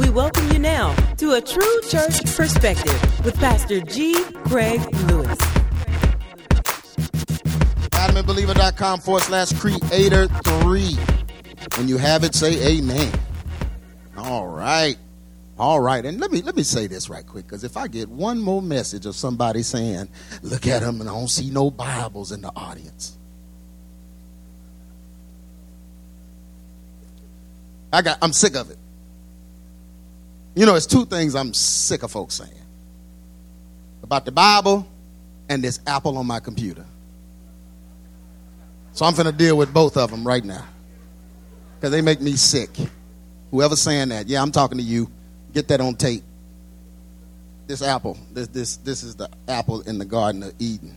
We welcome you now to a true church perspective with Pastor G. Craig Lewis. AdamandBeliever.com forward slash creator three. When you have it, say amen. All right. All right. And let me let me say this right quick, because if I get one more message of somebody saying, look at them and I don't see no Bibles in the audience. I got I'm sick of it. You know, it's two things I'm sick of folks saying. About the Bible and this Apple on my computer. So I'm going to deal with both of them right now. Because they make me sick. Whoever's saying that, yeah, I'm talking to you. Get that on tape. This apple, this, this, this is the apple in the Garden of Eden.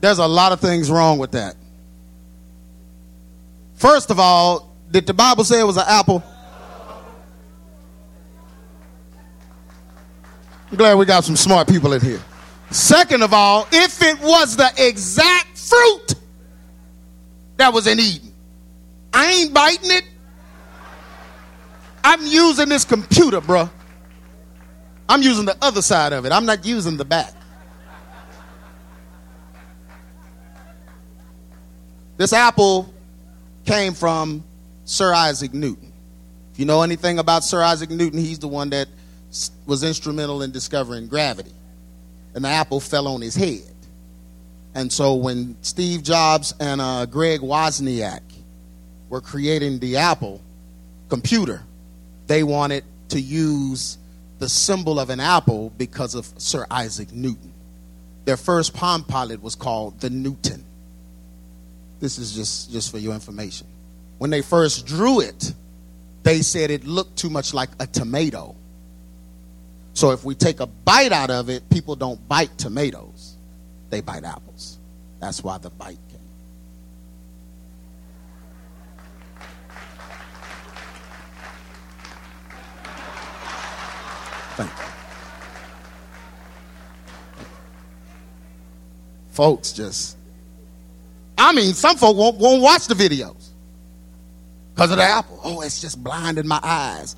There's a lot of things wrong with that. First of all, did the Bible say it was an apple? I'm glad we got some smart people in here. Second of all, if it was the exact fruit that was in Eden, I ain't biting it. I'm using this computer, bruh. I'm using the other side of it. I'm not using the back. This apple came from Sir Isaac Newton. If you know anything about Sir Isaac Newton, he's the one that was instrumental in discovering gravity. And the apple fell on his head. And so when Steve Jobs and uh, Greg Wozniak were creating the Apple computer, they wanted to use the symbol of an apple because of Sir Isaac Newton. Their first Palm Pilot was called the Newton. This is just, just for your information. When they first drew it, they said it looked too much like a tomato. So if we take a bite out of it, people don't bite tomatoes, they bite apples. That's why the bite came. Thank you. Folks just I mean, some folk won't, won't watch the videos because of the apple. Oh, it's just blinding my eyes.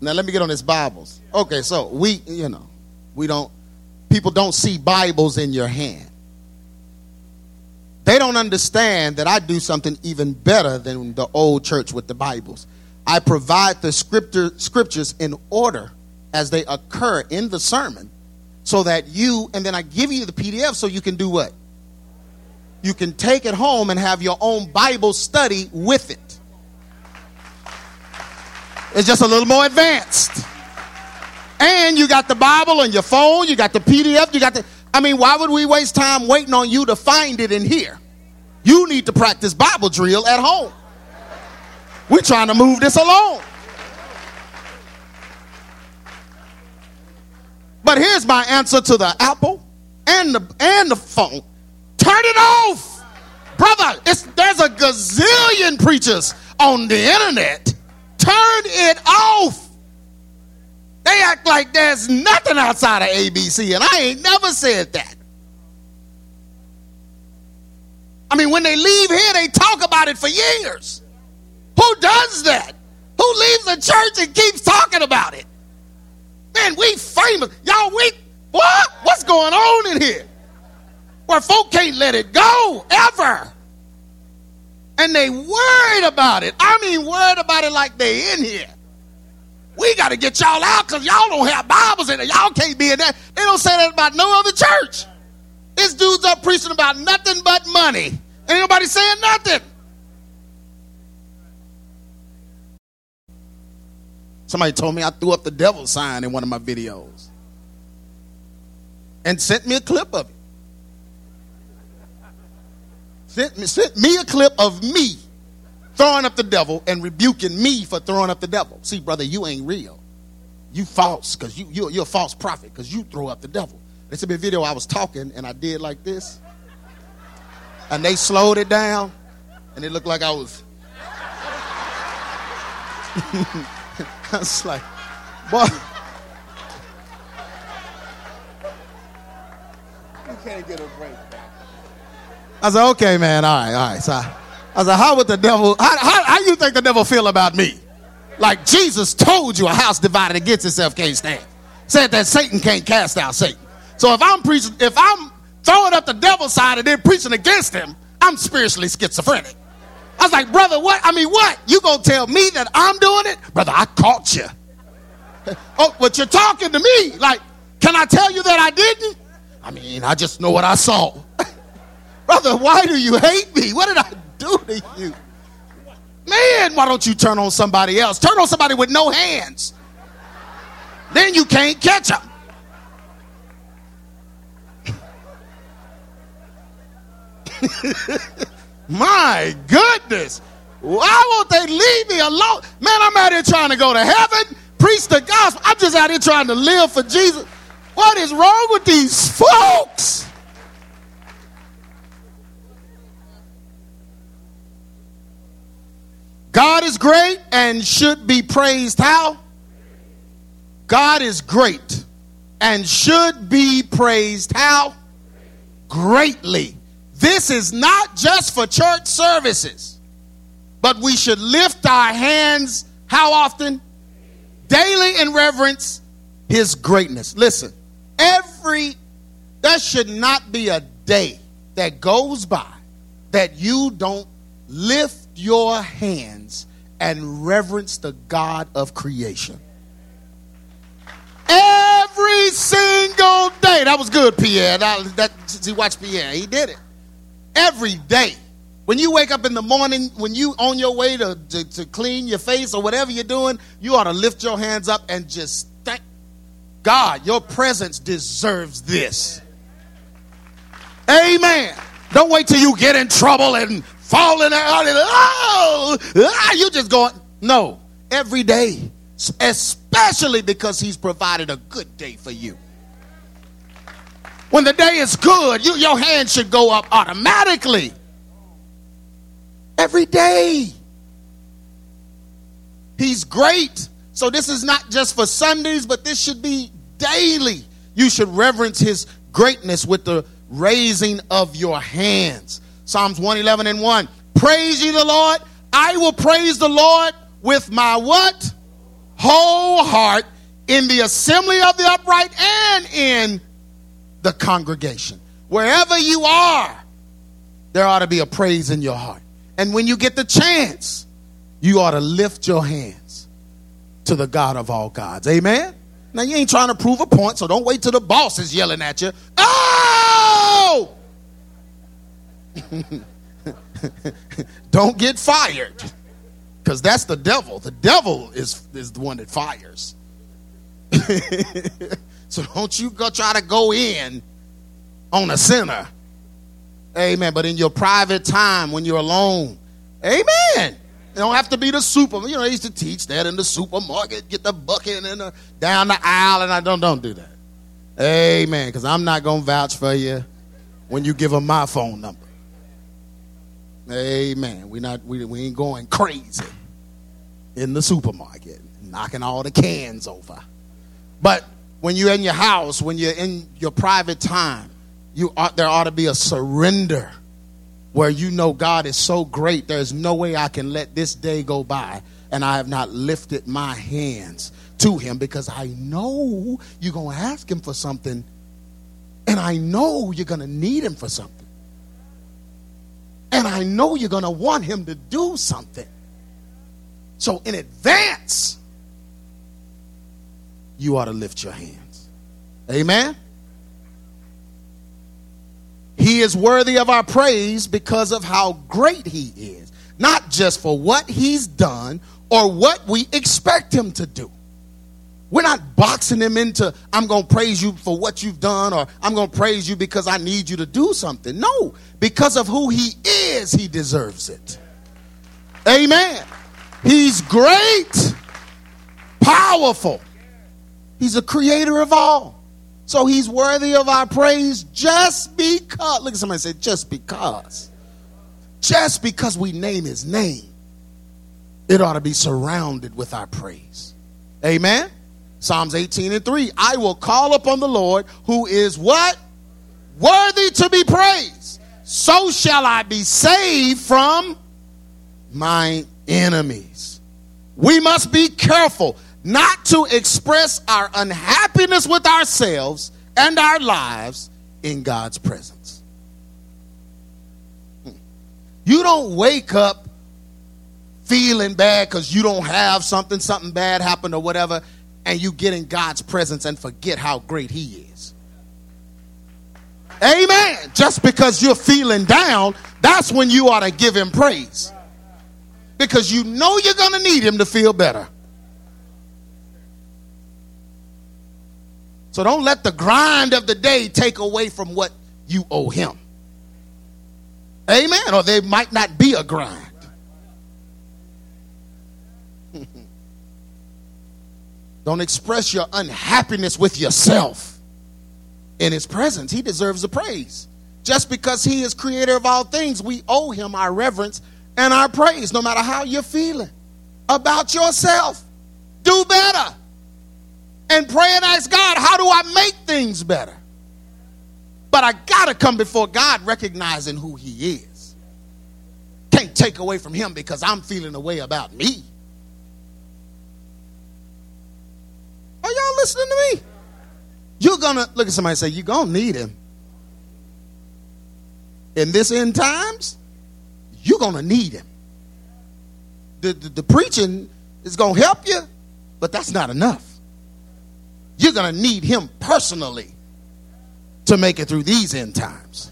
Now let me get on this Bibles. Okay, so we, you know, we don't people don't see Bibles in your hand. They don't understand that I do something even better than the old church with the Bibles. I provide the scripture, scriptures in order as they occur in the sermon so that you, and then I give you the PDF so you can do what? You can take it home and have your own Bible study with it. It's just a little more advanced. And you got the Bible on your phone, you got the PDF, you got the. I mean, why would we waste time waiting on you to find it in here? You need to practice Bible drill at home. We're trying to move this along. But here's my answer to the Apple and the and the phone. Turn it off. Brother, there's a gazillion preachers on the internet. Turn it off. They act like there's nothing outside of ABC, and I ain't never said that. I mean, when they leave here, they talk about it for years. Who does that? Who leaves the church and keeps talking about it? Man, we famous. Y'all, we, what? What's going on in here? Where folk can't let it go ever. And they worried about it. I mean, worried about it like they in here. We got to get y'all out because y'all don't have Bibles in there. Y'all can't be in there. They don't say that about no other church. This dude's up preaching about nothing but money. Ain't nobody saying nothing. Somebody told me I threw up the devil sign in one of my videos and sent me a clip of it. Sent me, sent me a clip of me throwing up the devil and rebuking me for throwing up the devil. See, brother, you ain't real. You false because you, you're, you're a false prophet because you throw up the devil. They sent me a video I was talking and I did like this. And they slowed it down and it looked like I was. I was like, Boy. You can't get a break. I said, okay, man, all right, all right. So I, I said, how would the devil, how, how, how you think the devil feel about me? Like Jesus told you a house divided against itself can't stand. Said that Satan can't cast out Satan. So if I'm preaching, if I'm throwing up the devil's side and then preaching against him, I'm spiritually schizophrenic. I was like, brother, what? I mean, what? You gonna tell me that I'm doing it? Brother, I caught you. oh, but you're talking to me. Like, can I tell you that I didn't? I mean, I just know what I saw. brother, why do you hate me? What did I do to you? Man, why don't you turn on somebody else? Turn on somebody with no hands. Then you can't catch them. My goodness. Why won't they leave me alone? Man, I'm out here trying to go to heaven, preach the gospel. I'm just out here trying to live for Jesus. What is wrong with these folks? God is great and should be praised how? God is great and should be praised how? Greatly. This is not just for church services, but we should lift our hands how often? Daily in reverence his greatness. Listen, every, there should not be a day that goes by that you don't lift your hands and reverence the God of creation. Every single day. That was good, Pierre. That, that, see, watch Pierre. He did it every day. When you wake up in the morning, when you on your way to, to, to, clean your face or whatever you're doing, you ought to lift your hands up and just thank God. Your presence deserves this. Amen. Don't wait till you get in trouble and fall in there. Oh, ah, you just going. No, every day, especially because He's provided a good day for you. When the day is good, you, your hand should go up automatically. Every day. He's great. So this is not just for Sundays, but this should be daily. You should reverence his greatness with the raising of your hands. Psalms 111 and 1. Praise ye the Lord. I will praise the Lord with my what? Whole heart in the assembly of the upright and in the congregation. Wherever you are, there ought to be a praise in your heart. And when you get the chance, you ought to lift your hands to the God of all gods. Amen? Now, you ain't trying to prove a point, so don't wait till the boss is yelling at you. Oh! don't get fired because that's the devil. The devil is, is the one that fires. So don't you go try to go in on a sinner. Amen. But in your private time when you're alone, amen. You don't have to be the super. You know, I used to teach that in the supermarket. Get the bucket and the, down the aisle, and I don't don't do that. Amen. Because I'm not gonna vouch for you when you give them my phone number. Amen. We not we, we ain't going crazy in the supermarket, knocking all the cans over. But when you're in your house, when you're in your private time, you ought, there ought to be a surrender where you know God is so great, there's no way I can let this day go by and I have not lifted my hands to Him because I know you're going to ask Him for something and I know you're going to need Him for something. And I know you're going to want Him to do something. So in advance, you ought to lift your hands. Amen. He is worthy of our praise because of how great he is, not just for what he's done or what we expect him to do. We're not boxing him into, I'm going to praise you for what you've done, or I'm going to praise you because I need you to do something. No, because of who he is, he deserves it. Amen. He's great, powerful, He's a creator of all. So he's worthy of our praise just because. Look at somebody say, just because. Just because we name his name, it ought to be surrounded with our praise. Amen? Psalms 18 and 3. I will call upon the Lord who is what? Worthy to be praised. So shall I be saved from my enemies. We must be careful not to express our unhappiness with ourselves and our lives in God's presence. Hmm. You don't wake up feeling bad because you don't have something, something bad happened or whatever, and you get in God's presence and forget how great He is. Amen. Just because you're feeling down, that's when you ought to give Him praise. Because you know you're going to need Him to feel better. So don't let the grind of the day take away from what you owe Him. Amen. Or there might not be a grind. Don't express your unhappiness with yourself in his presence. He deserves the praise. Just because he is creator of all things, we owe him our reverence and our praise, no matter how you're feeling about yourself. Do better. And pray and ask God, how do I make things better? But I got to come before God recognizing who he is. Can't take away from him because I'm feeling a way about me. Are y'all listening to me? You're gonna look at somebody and say, You're gonna need him. In this end times, you're gonna need him. The, the, the preaching is gonna help you, but that's not enough. You're gonna need him personally to make it through these end times.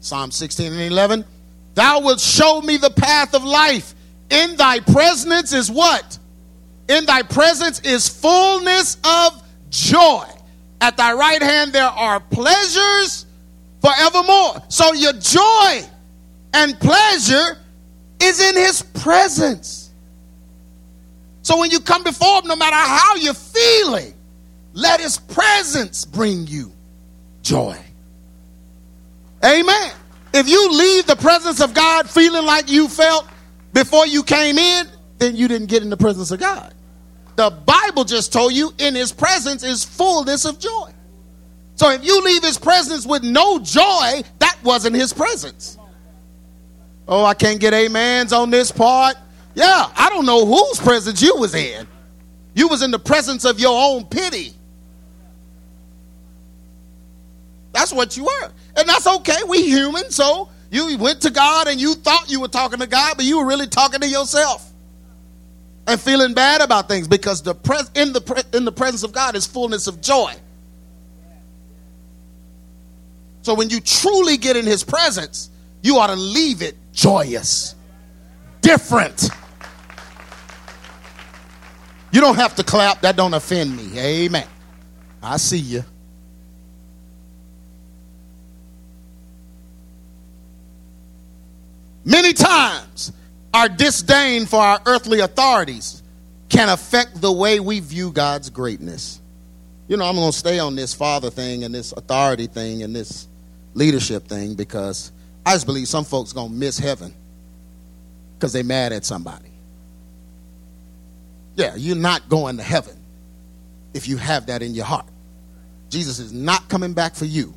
Psalm 16 and 11 Thou wilt show me the path of life. In thy presence is what? In thy presence is fullness of joy. At thy right hand there are pleasures forevermore. So your joy and pleasure is in his presence. So when you come before him, no matter how you're feeling, let his presence bring you joy. Amen. If you leave the presence of God feeling like you felt before you came in, then you didn't get in the presence of God. The Bible just told you in his presence is fullness of joy. So if you leave his presence with no joy, that wasn't his presence. Oh, I can't get amens on this part. Yeah, I don't know whose presence you was in. You was in the presence of your own pity. That's what you were. And that's okay. We human, so you went to God and you thought you were talking to God, but you were really talking to yourself. And feeling bad about things because the pres- in the pre- in the presence of God is fullness of joy. So when you truly get in his presence, you ought to leave it joyous. Different. You don't have to clap, that don't offend me. Amen. I see you. Many times, our disdain for our earthly authorities can affect the way we view God's greatness. You know, I'm going to stay on this father thing and this authority thing and this leadership thing because I just believe some folks to miss heaven because they mad at somebody. Yeah, you're not going to heaven if you have that in your heart. Jesus is not coming back for you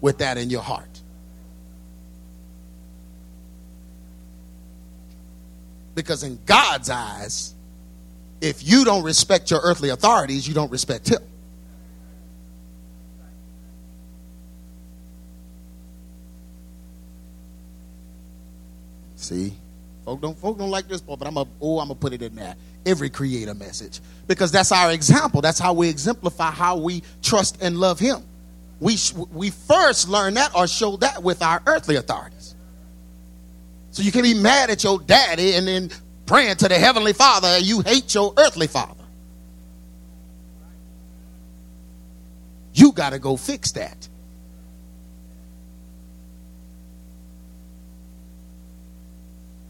with that in your heart. Because in God's eyes, if you don't respect your earthly authorities, you don't respect Him. See, folk don't folk don't like this part, but I'm a oh I'm gonna put it in there. Every creator message because that's our example. That's how we exemplify how we trust and love Him. We we first learn that or show that with our earthly authorities. So you can be mad at your daddy and then praying to the heavenly father and you hate your earthly father. You got to go fix that.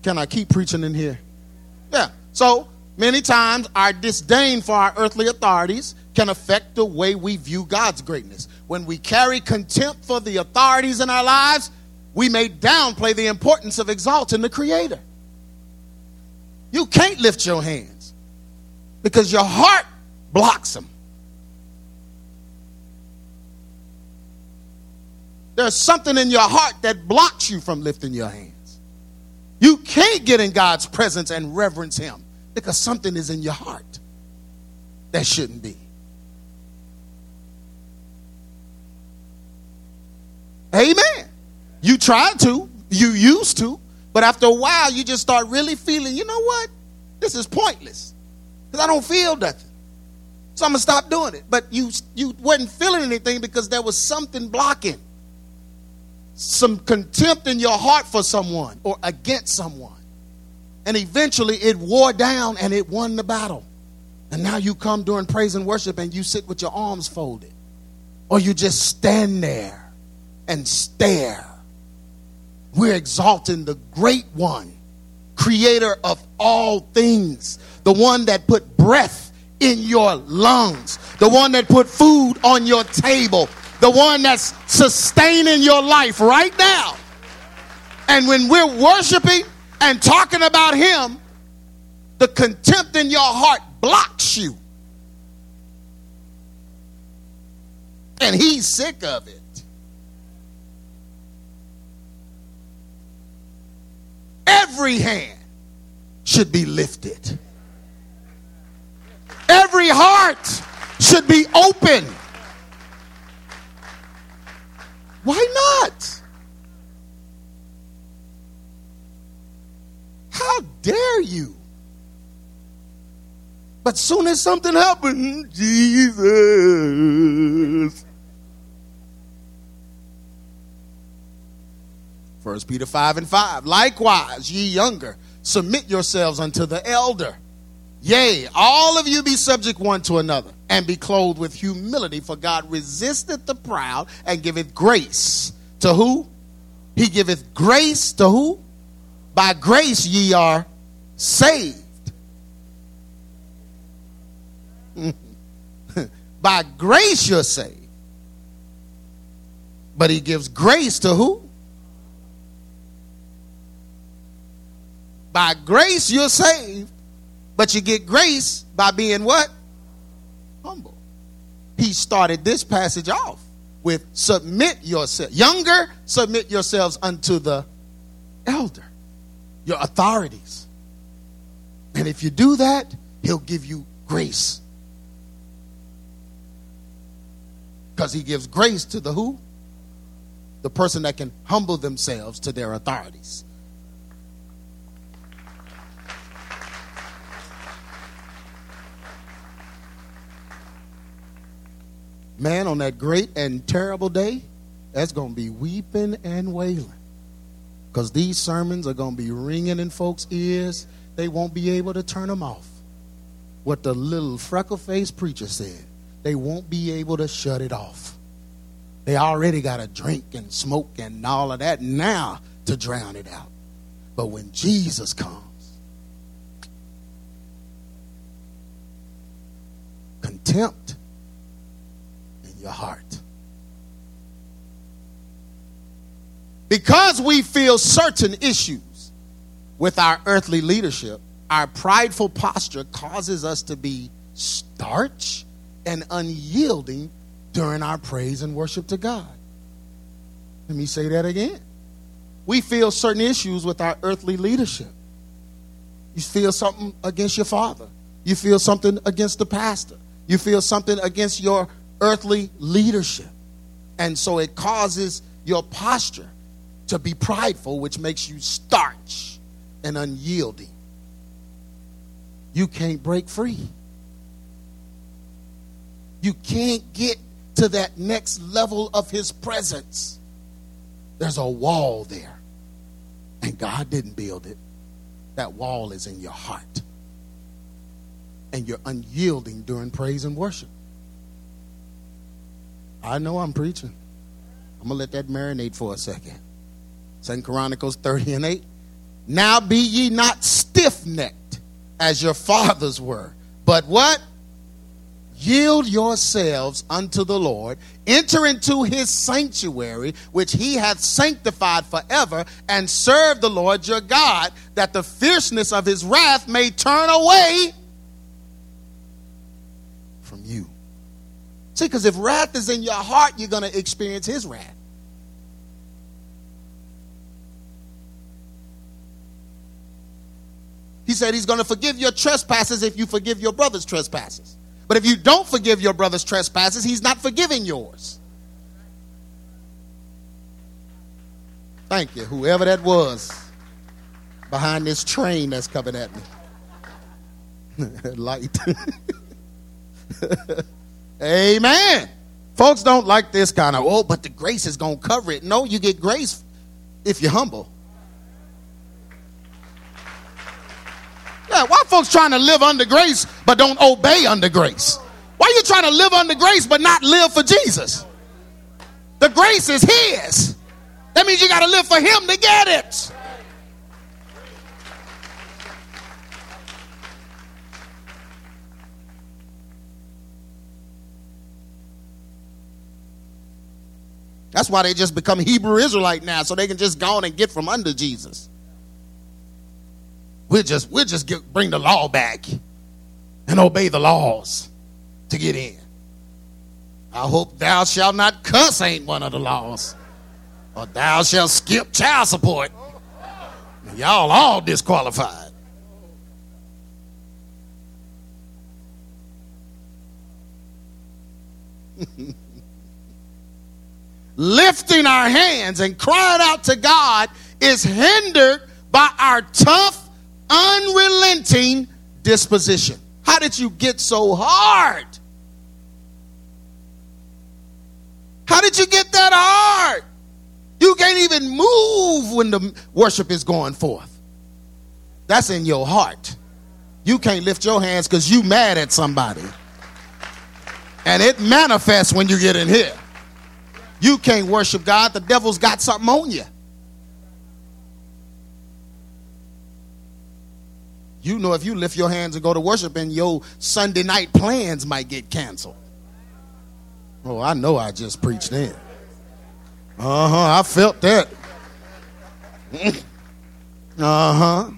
Can I keep preaching in here? Yeah. So many times our disdain for our earthly authorities can affect the way we view God's greatness. When we carry contempt for the authorities in our lives, we may downplay the importance of exalting the Creator. You can't lift your hands because your heart blocks them. There's something in your heart that blocks you from lifting your hands. You can't get in God's presence and reverence Him because something is in your heart that shouldn't be. Amen. You tried to, you used to, but after a while, you just start really feeling, you know what? This is pointless because I don't feel nothing. So I'm gonna stop doing it. But you you wasn't feeling anything because there was something blocking, some contempt in your heart for someone or against someone, and eventually it wore down and it won the battle. And now you come during praise and worship and you sit with your arms folded, or you just stand there and stare. We're exalting the great one, creator of all things, the one that put breath in your lungs, the one that put food on your table, the one that's sustaining your life right now. And when we're worshiping and talking about him, the contempt in your heart blocks you. And he's sick of it. every hand should be lifted. Every heart should be open. Why not? How dare you? But soon as something happened, Jesus. First Peter 5 and 5. Likewise, ye younger, submit yourselves unto the elder. Yea, all of you be subject one to another, and be clothed with humility, for God resisteth the proud and giveth grace to who? He giveth grace to who? By grace ye are saved. By grace you're saved. But he gives grace to who? By grace, you're saved, but you get grace by being what? Humble. He started this passage off with submit yourself. Younger, submit yourselves unto the elder, your authorities. And if you do that, he'll give you grace. Because he gives grace to the who? The person that can humble themselves to their authorities. Man, on that great and terrible day, that's going to be weeping and wailing. Because these sermons are going to be ringing in folks' ears. They won't be able to turn them off. What the little freckle faced preacher said, they won't be able to shut it off. They already got to drink and smoke and all of that now to drown it out. But when Jesus comes, contempt your heart. Because we feel certain issues with our earthly leadership, our prideful posture causes us to be starch and unyielding during our praise and worship to God. Let me say that again. We feel certain issues with our earthly leadership. You feel something against your father. You feel something against the pastor. You feel something against your earthly leadership. And so it causes your posture to be prideful, which makes you starch and unyielding. You can't break free. You can't get to that next level of His presence. There's a wall there. And God didn't build it. That wall is in your heart. And you're unyielding during praise and worship. I know I'm preaching. I'm going to let that marinate for a second. Second Chronicles 30 and 8. Now be ye not stiff necked as your fathers were, but what? Yield yourselves unto the Lord, enter into his sanctuary, which he hath sanctified forever, and serve the Lord your God, that the fierceness of his wrath may turn away from you. See, because if wrath is in your heart, you're going to experience his wrath. He said he's going to forgive your trespasses if you forgive your brother's trespasses. But if you don't forgive your brother's trespasses, he's not forgiving yours. Thank you, whoever that was behind this train that's coming at me. Light. Amen. Folks don't like this kind of, oh, but the grace is going to cover it. No, you get grace if you're humble. Yeah, why folks trying to live under grace but don't obey under grace? Why you trying to live under grace but not live for Jesus? The grace is His. That means you got to live for Him to get it. That's why they just become Hebrew Israelite now, so they can just go on and get from under Jesus. We'll just we'll just get, bring the law back and obey the laws to get in. I hope thou shalt not cuss ain't one of the laws. Or thou shalt skip child support. Y'all all disqualified. Lifting our hands and crying out to God is hindered by our tough unrelenting disposition. How did you get so hard? How did you get that hard? You can't even move when the worship is going forth. That's in your heart. You can't lift your hands because you mad at somebody. And it manifests when you get in here. You can't worship God. The devil's got something on you. You know, if you lift your hands and go to worship, and your Sunday night plans might get canceled. Oh, I know I just preached in. Uh huh, I felt that. Uh huh.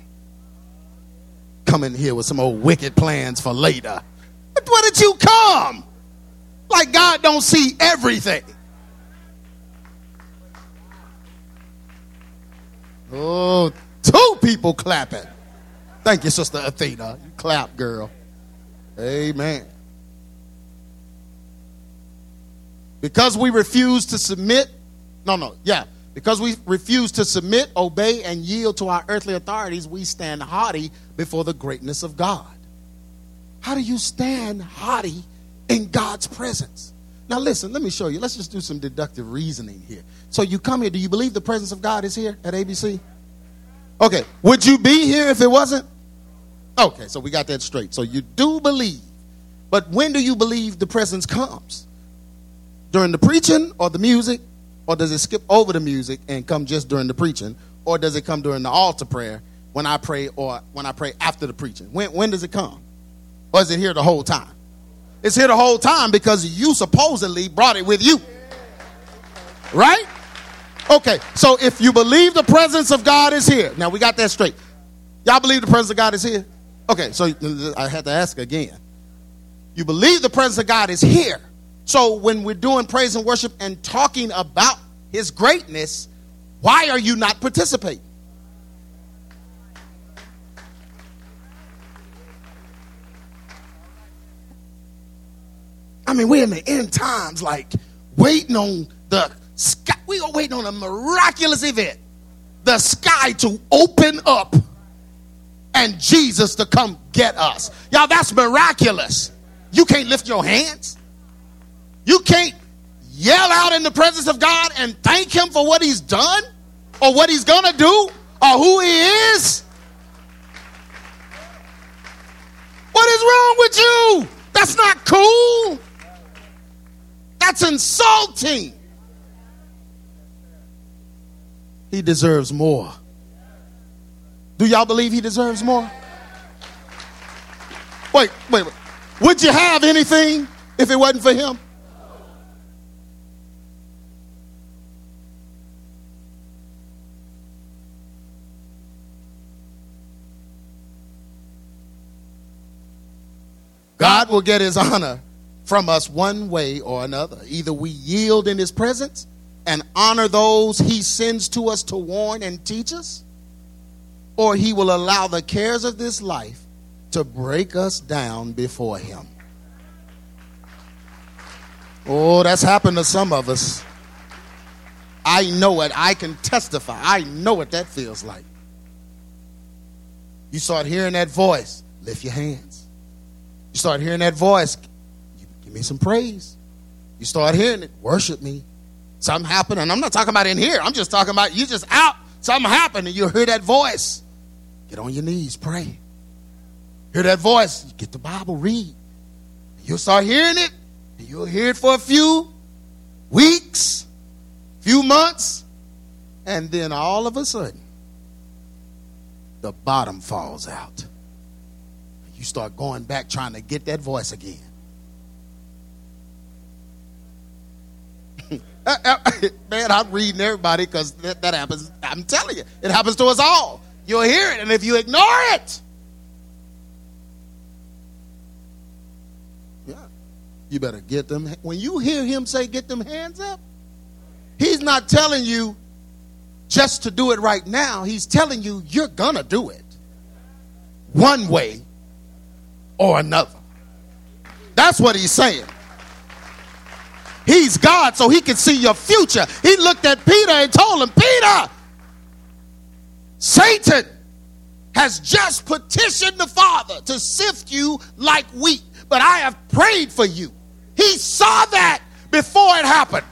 Come in here with some old wicked plans for later. But why did you come? Like God don't see everything. Oh, two people clapping. Thank you, Sister Athena. You clap, girl. Amen. Because we refuse to submit, no, no, yeah. Because we refuse to submit, obey, and yield to our earthly authorities, we stand haughty before the greatness of God. How do you stand haughty in God's presence? Now, listen, let me show you. Let's just do some deductive reasoning here. So, you come here, do you believe the presence of God is here at ABC? Okay, would you be here if it wasn't? Okay, so we got that straight. So you do believe. But when do you believe the presence comes? During the preaching or the music? Or does it skip over the music and come just during the preaching? Or does it come during the altar prayer when I pray or when I pray after the preaching? When, when does it come? Or is it here the whole time? It's here the whole time because you supposedly brought it with you. Right? Okay, so if you believe the presence of God is here, now we got that straight. Y'all believe the presence of God is here? Okay, so uh, I had to ask again. You believe the presence of God is here. So when we're doing praise and worship and talking about his greatness, why are you not participating? I mean, we're in the end times, like waiting on the sky. We are waiting on a miraculous event. The sky to open up and Jesus to come get us. Y'all, that's miraculous. You can't lift your hands. You can't yell out in the presence of God and thank Him for what He's done or what He's going to do or who He is. What is wrong with you? That's not cool. That's insulting. He deserves more. Do y'all believe he deserves more? Wait, wait, wait. Would you have anything if it wasn't for him? God will get his honor from us one way or another. Either we yield in his presence and honor those he sends to us to warn and teach us, or he will allow the cares of this life to break us down before him. Oh, that's happened to some of us. I know it. I can testify. I know what that feels like. You start hearing that voice, lift your hands. You start hearing that voice, me some praise. You start hearing it, worship me. Something happened, and I'm not talking about in here. I'm just talking about you just out. Something happened, and you hear that voice. Get on your knees, pray. Hear that voice, get the Bible, read. You'll start hearing it, and you'll hear it for a few weeks, few months, and then all of a sudden, the bottom falls out. You start going back trying to get that voice again. Man, I'm reading everybody because that, that happens. I'm telling you, it happens to us all. You'll hear it, and if you ignore it, yeah, you better get them. When you hear him say, "Get them hands up," he's not telling you just to do it right now. He's telling you you're gonna do it one way or another. That's what he's saying. He's God, so he can see your future. He looked at Peter and told him, Peter, Satan has just petitioned the Father to sift you like wheat, but I have prayed for you. He saw that before it happened.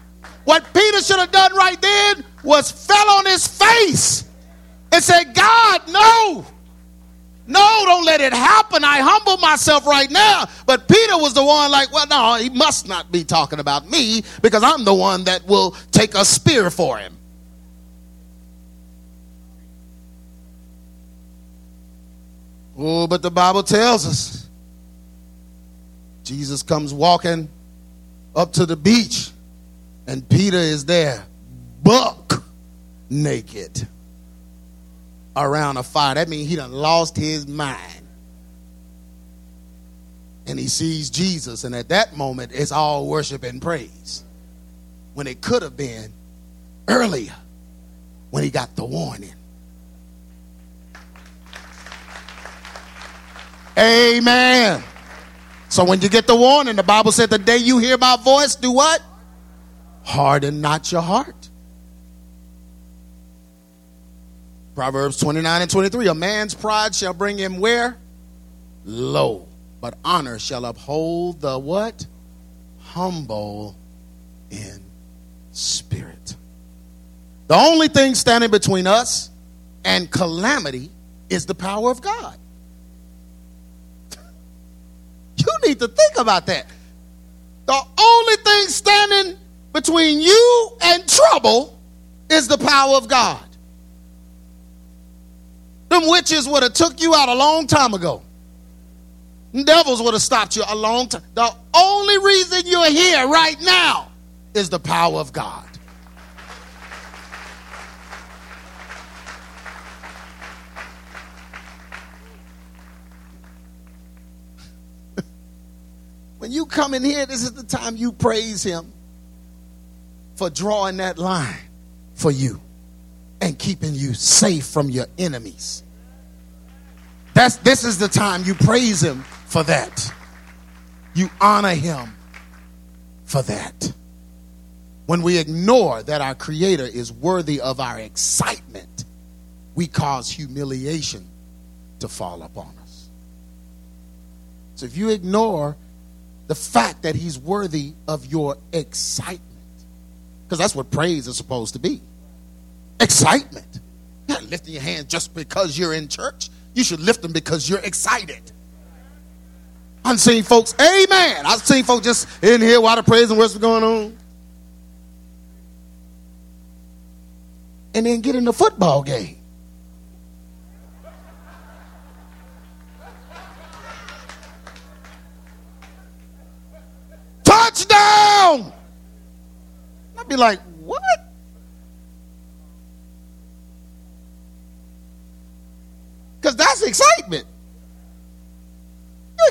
What Peter should have done right then was fell on his face and said, God, no. No, don't let it happen. I humble myself right now. But Peter was the one like, well, no, he must not be talking about me because I'm the one that will take a spear for him. Oh, but the Bible tells us Jesus comes walking up to the beach and Peter is there, buck naked around a fire. That means he done lost his mind. And he sees Jesus, and at that moment, it's all worship and praise. When it could have been earlier when he got the warning. Amen. So when you get the warning, the Bible said the day you hear my voice, do what? Harden not your heart. Proverbs 29 and 23. A man's pride shall bring him where? Low. But honor shall uphold the what? Humble in spirit. The only thing standing between us and calamity is the power of God. You need to think about that. The only thing standing between you and trouble is the power of God. Them witches would have took you out a long time ago. Devils would have stopped you a long time. The only reason you're here right now is the power of God. when you come in here, this is the time you praise Him for drawing that line for you and keeping you safe from your enemies. That's this is the time you praise him for that. You honor him for that. When we ignore that our creator is worthy of our excitement, we cause humiliation to fall upon us. So if you ignore the fact that he's worthy of your excitement, because that's what praise is supposed to be Excitement. You're not lifting your hands just because you're in church. You should lift them because you're excited. I'm seeing folks, amen. I've seen folks just in here while the praise and worship going on. And then get in the football game. Touchdown! I'd be like,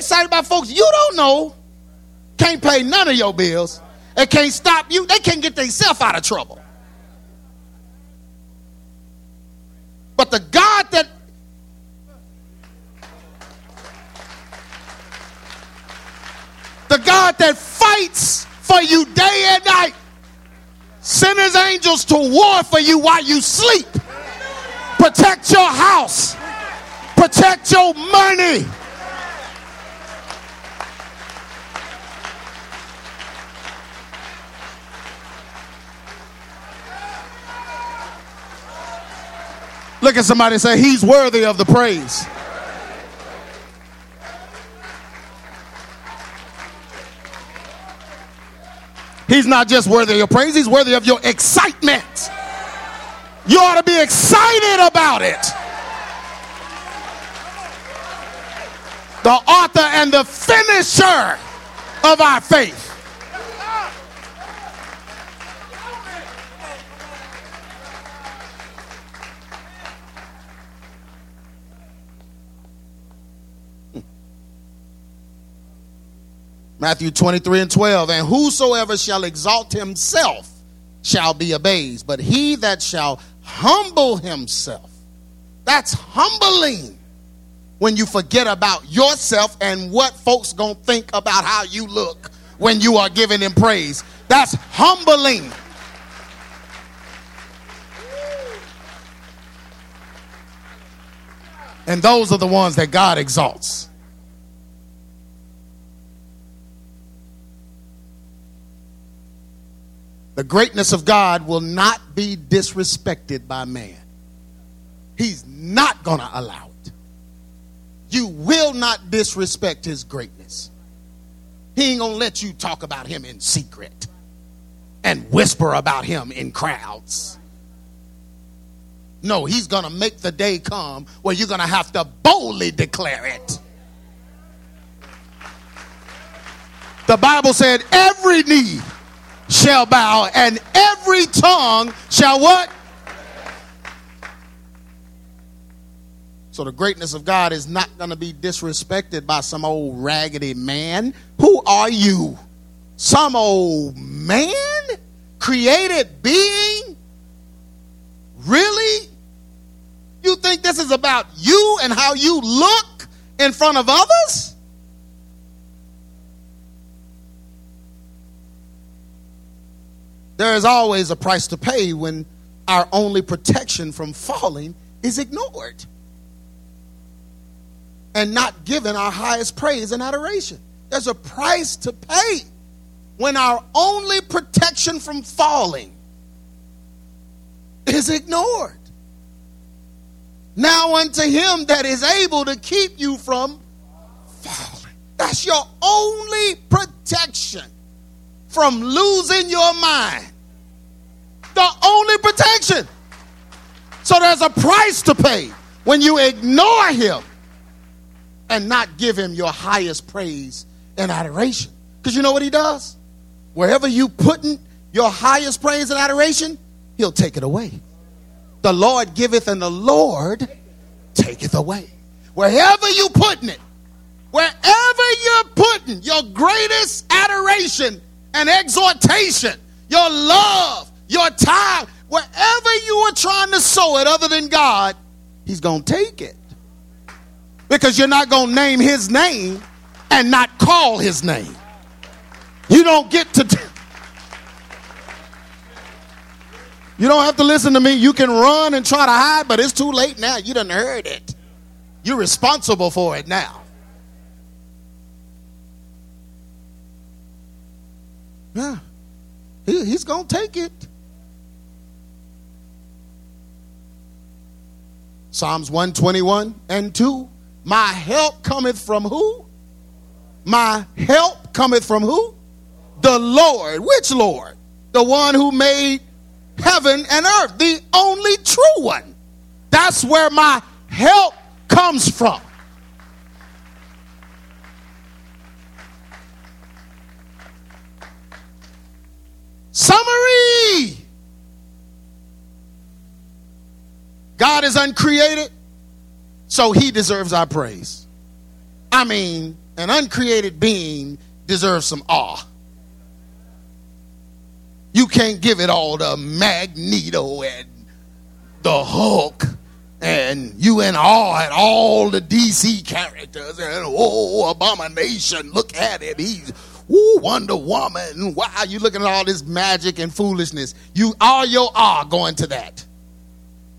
excited about folks you don't know, can't pay none of your bills, and can't stop you. They can't get themselves out of trouble. But the God that the God that fights for you day and night, send his angels to war for you while you sleep. Protect your house. Protect your money. Look at somebody and say, He's worthy of the praise. He's not just worthy of your praise, He's worthy of your excitement. You ought to be excited about it. The author and the finisher of our faith. Matthew 23 and 12. And whosoever shall exalt himself shall be abased, but he that shall humble himself, that's humbling when you forget about yourself and what folks gonna think about how you look when you are giving him praise. That's humbling. And those are the ones that God exalts. The greatness of God will not be disrespected by man. He's not going to allow it. You will not disrespect his greatness. He ain't going to let you talk about him in secret and whisper about him in crowds. No, he's going to make the day come where you're going to have to boldly declare it. The Bible said, every knee shall bow, and every tongue shall what? So the greatness of God is not going to be disrespected by some old raggedy man. Who are you? Some old man? Created being? Really? You think this is about you and how you look in front of others? There is always a price to pay when our only protection from falling is ignored and not given our highest praise and adoration. There's a price to pay when our only protection from falling is ignored. Now unto him that is able to keep you from falling. That's your only protection from losing your mind the only protection. So there's a price to pay when you ignore him and not give him your highest praise and adoration. Because you know what he does? Wherever you putting your highest praise and adoration, he'll take it away. The Lord giveth and the Lord taketh away. Wherever you putting it, wherever you're putting your greatest adoration and exhortation, your love, your time, wherever you are trying to sow it other than God, He's going to take it. Because you're not going to name His name and not call His name. You don't get to. T- you don't have to listen to me. You can run and try to hide, but it's too late now. You done heard it. You're responsible for it now. Yeah. He, he's going to take it. Psalms 121 and 2. My help cometh from who? My help cometh from who? The Lord. Which Lord? The one who made heaven and earth, the only true one. That's where my help comes from. Summary God is uncreated, so he deserves our praise. I mean, an uncreated being deserves some awe. You can't give it all to Magneto and the Hulk and you in awe at all the DC characters and oh abomination look at it he's Ooh, Wonder Woman. Wow, you looking at all this magic and foolishness. You all your awe going to that.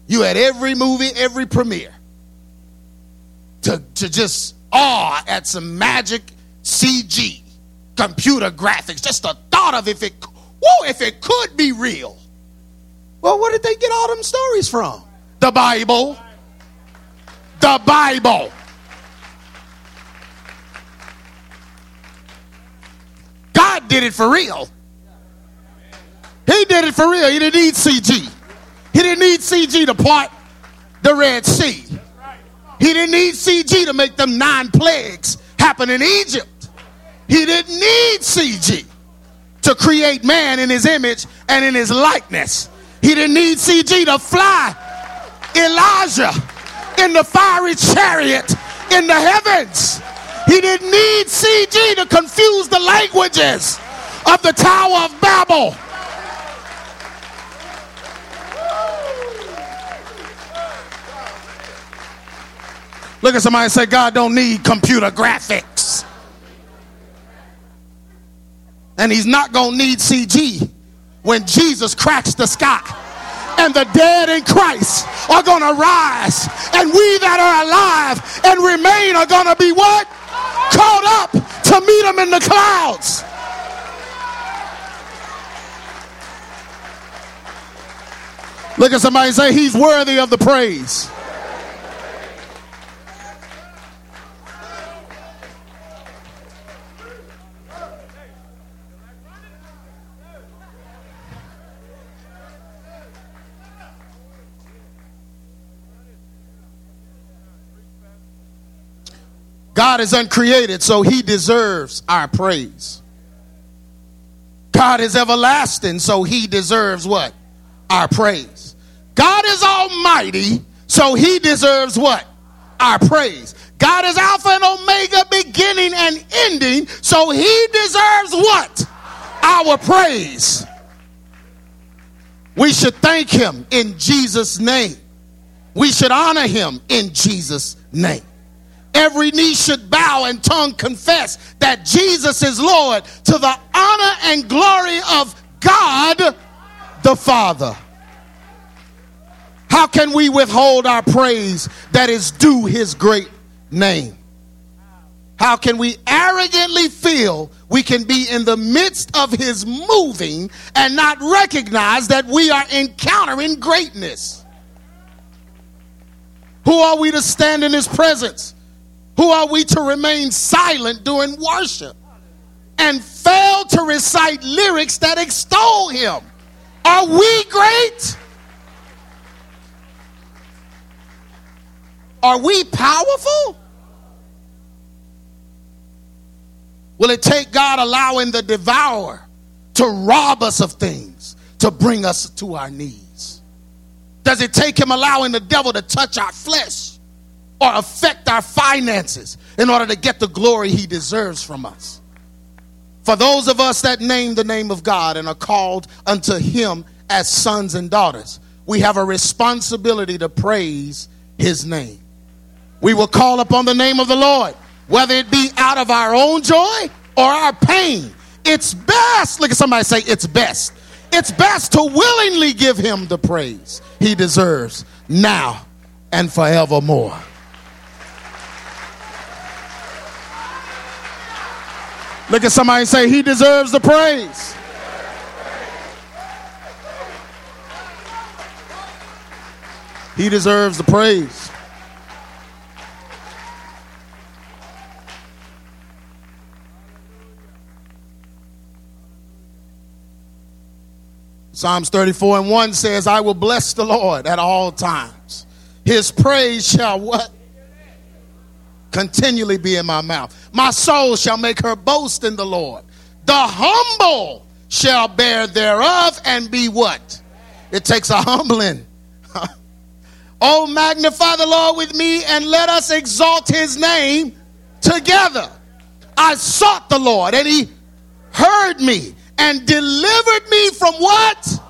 You at every movie, every premiere. To, to just awe at some magic CG, computer graphics. Just the thought of if it whoa, if it could be real. Well, where did they get all them stories from? The Bible. The Bible. God did it for real. He did it for real. He didn't need CG. He didn't need CG to part the Red Sea. He didn't need CG to make them nine plagues happen in Egypt. He didn't need CG to create man in his image and in his likeness. He didn't need CG to fly Elijah in the fiery chariot in the heavens. He didn't need CG to confuse the languages of the Tower of Babel. Look at somebody and say, God don't need computer graphics. And he's not going to need CG when Jesus cracks the sky and the dead in Christ are going to rise and we that are alive and remain are going to be what? Caught up to meet him in the clouds. Look at somebody and say, He's worthy of the praise. God is uncreated, so he deserves our praise. God is everlasting, so he deserves what? Our praise. God is almighty, so he deserves what? Our praise. God is Alpha and Omega, beginning and ending, so he deserves what? Our praise. We should thank him in Jesus' name. We should honor him in Jesus' name. Every knee should bow and tongue confess that Jesus is Lord to the honor and glory of God the Father. How can we withhold our praise that is due his great name? How can we arrogantly feel we can be in the midst of his moving and not recognize that we are encountering greatness? Who are we to stand in his presence? Who are we to remain silent during worship and fail to recite lyrics that extol him? Are we great? Are we powerful? Will it take God allowing the devourer to rob us of things to bring us to our knees? Does it take him allowing the devil to touch our flesh or affect our finances in order to get the glory he deserves from us. For those of us that name the name of God and are called unto him as sons and daughters, we have a responsibility to praise his name. We will call upon the name of the Lord, whether it be out of our own joy or our pain. It's best, look at somebody say, it's best. It's best to willingly give him the praise he deserves now and forevermore. Look at somebody and say, He deserves the praise. He deserves the praise. Psalms 34 and 1 says, I will bless the Lord at all times. His praise shall what? Continually be in my mouth. My soul shall make her boast in the Lord. The humble shall bear thereof and be what? It takes a humbling. Oh, magnify the Lord with me and let us exalt his name together. I sought the Lord and he heard me and delivered me from what?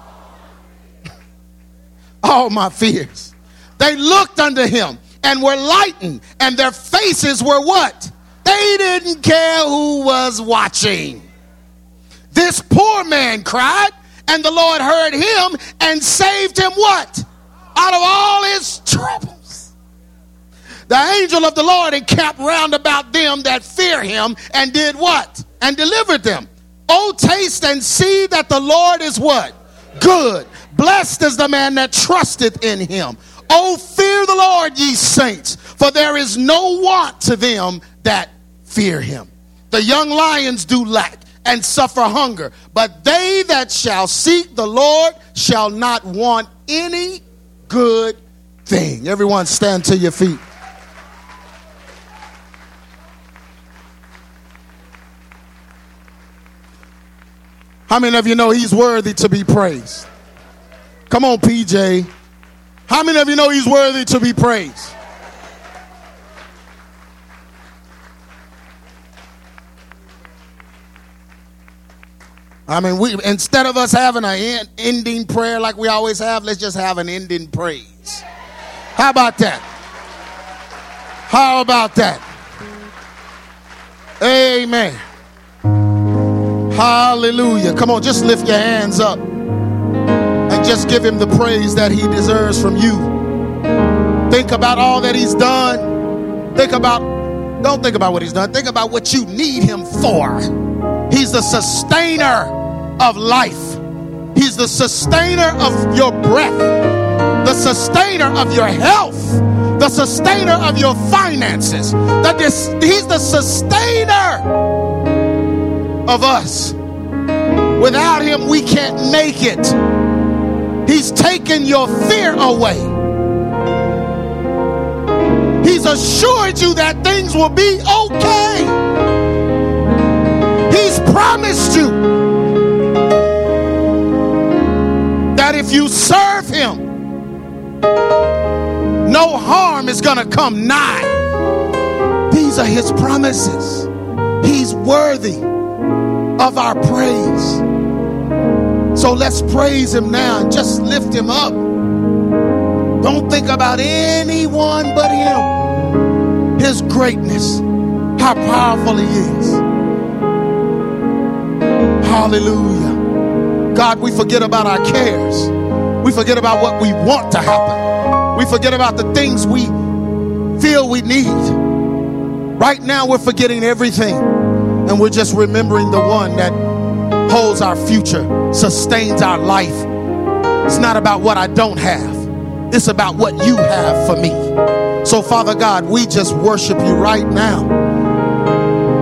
All my fears. They looked unto him and were lightened, and their faces were what? They didn't care who was watching. This poor man cried, and the Lord heard him and saved him what? Out of all his troubles. The angel of the Lord encamped round about them that fear him and did what? And delivered them. Oh, taste and see that the Lord is what? Good. Blessed is the man that trusteth in him. Oh, fear the Lord, ye saints, for there is no want to them that fear him. The young lions do lack and suffer hunger, but they that shall seek the Lord shall not want any good thing. Everyone stand to your feet. How many of you know he's worthy to be praised? Come on, PJ. How many of you know he's worthy to be praised? I mean, we instead of us having an ending prayer like we always have, let's just have an ending praise. How about that? How about that? Amen. Hallelujah. Come on, just lift your hands up just give him the praise that he deserves from you. Think about all that he's done. Think about, don't think about what he's done. Think about what you need him for. He's the sustainer of life. He's the sustainer of your breath, the sustainer of your health, the sustainer of your finances. He's the sustainer of us. Without him, we can't make it. He's taken your fear away. He's assured you that things will be okay He's promised you that if you serve him, no harm is going to come nigh. These are his promises. He's worthy of our praise. So let's praise him now and just lift him up. Don't think about anyone but him. His greatness, how powerful he is. Hallelujah. God, we forget about our cares. We forget about what we want to happen. We forget about the things we feel we need. Right now, we're forgetting everything. And we're just remembering the one that holds our future, sustains our life. It's not about what I don't have, it's about what you have for me. So, Father God, we just worship you right now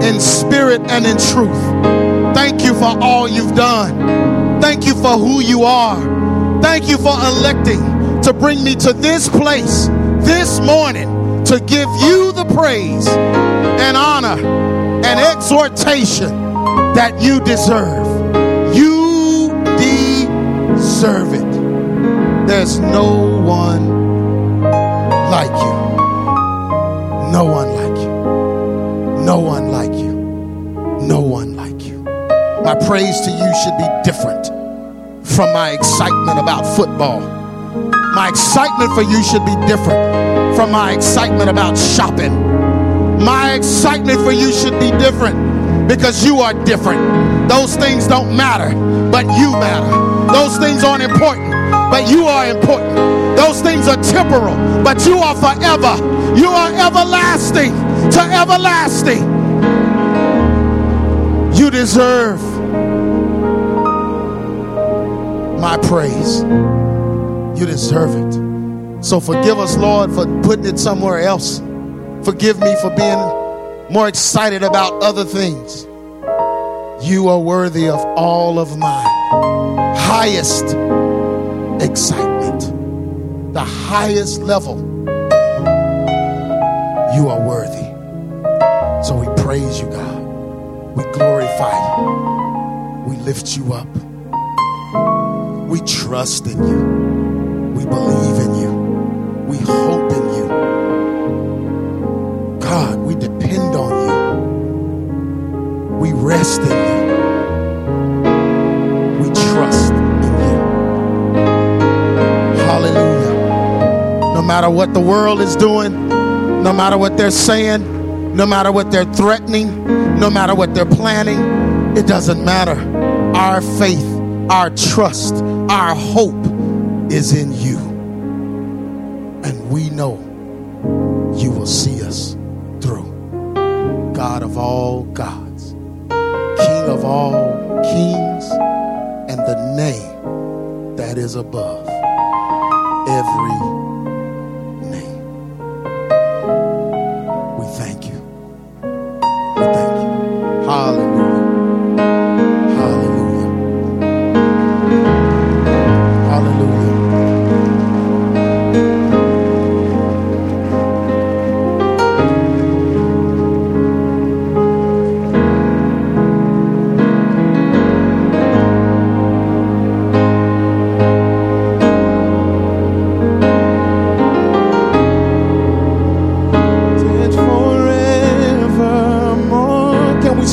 in spirit and in truth. Thank you for all you've done. Thank you for who you are. Thank you for electing to bring me to this place this morning to give you the praise and honor and exhortation that you deserve. Deserve it. There's no one like you. No one like you. No one like you. No one like you. My praise to you should be different from my excitement about football. My excitement for you should be different from my excitement about shopping. My excitement for you should be different because you are different. Those things don't matter, but you matter. Those things aren't important, but you are important. Those things are temporal, but you are forever. You are everlasting to everlasting. You deserve my praise. You deserve it. So forgive us, Lord, for putting it somewhere else. Forgive me for being more excited about other things. You are worthy of all of my highest excitement, the highest level. You are worthy. So we praise you, God. We glorify you. We lift you up. We trust in you. We believe in you. We hope in you. God, we depend on you. We rest in you. No matter what the world is doing, no matter what they're saying, no matter what they're threatening, no matter what they're planning, it doesn't matter. Our faith, our trust, our hope is in you. And we know you will see us through. God of all gods, King of all kings, and the name that is above every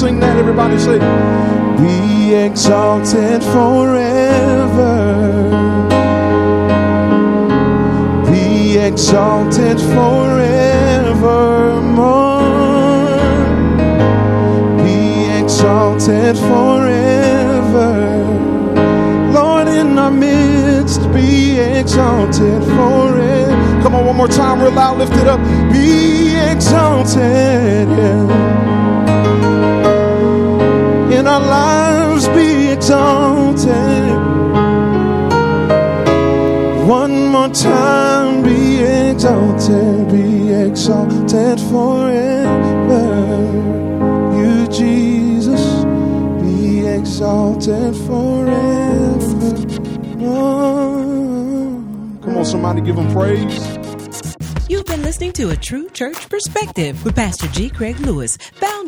sing that? Everybody say, Be exalted forever. Be exalted forevermore. Be exalted forever. Lord, in our midst, be exalted forever. Come on, one more time, real loud, lift it up. Be exalted, yeah. Our lives, be exalted. One more time, be exalted, be exalted forever. You, Jesus, be exalted forever. Oh, come on, somebody give him praise. You've been listening to A True Church Perspective with Pastor G. Craig Lewis,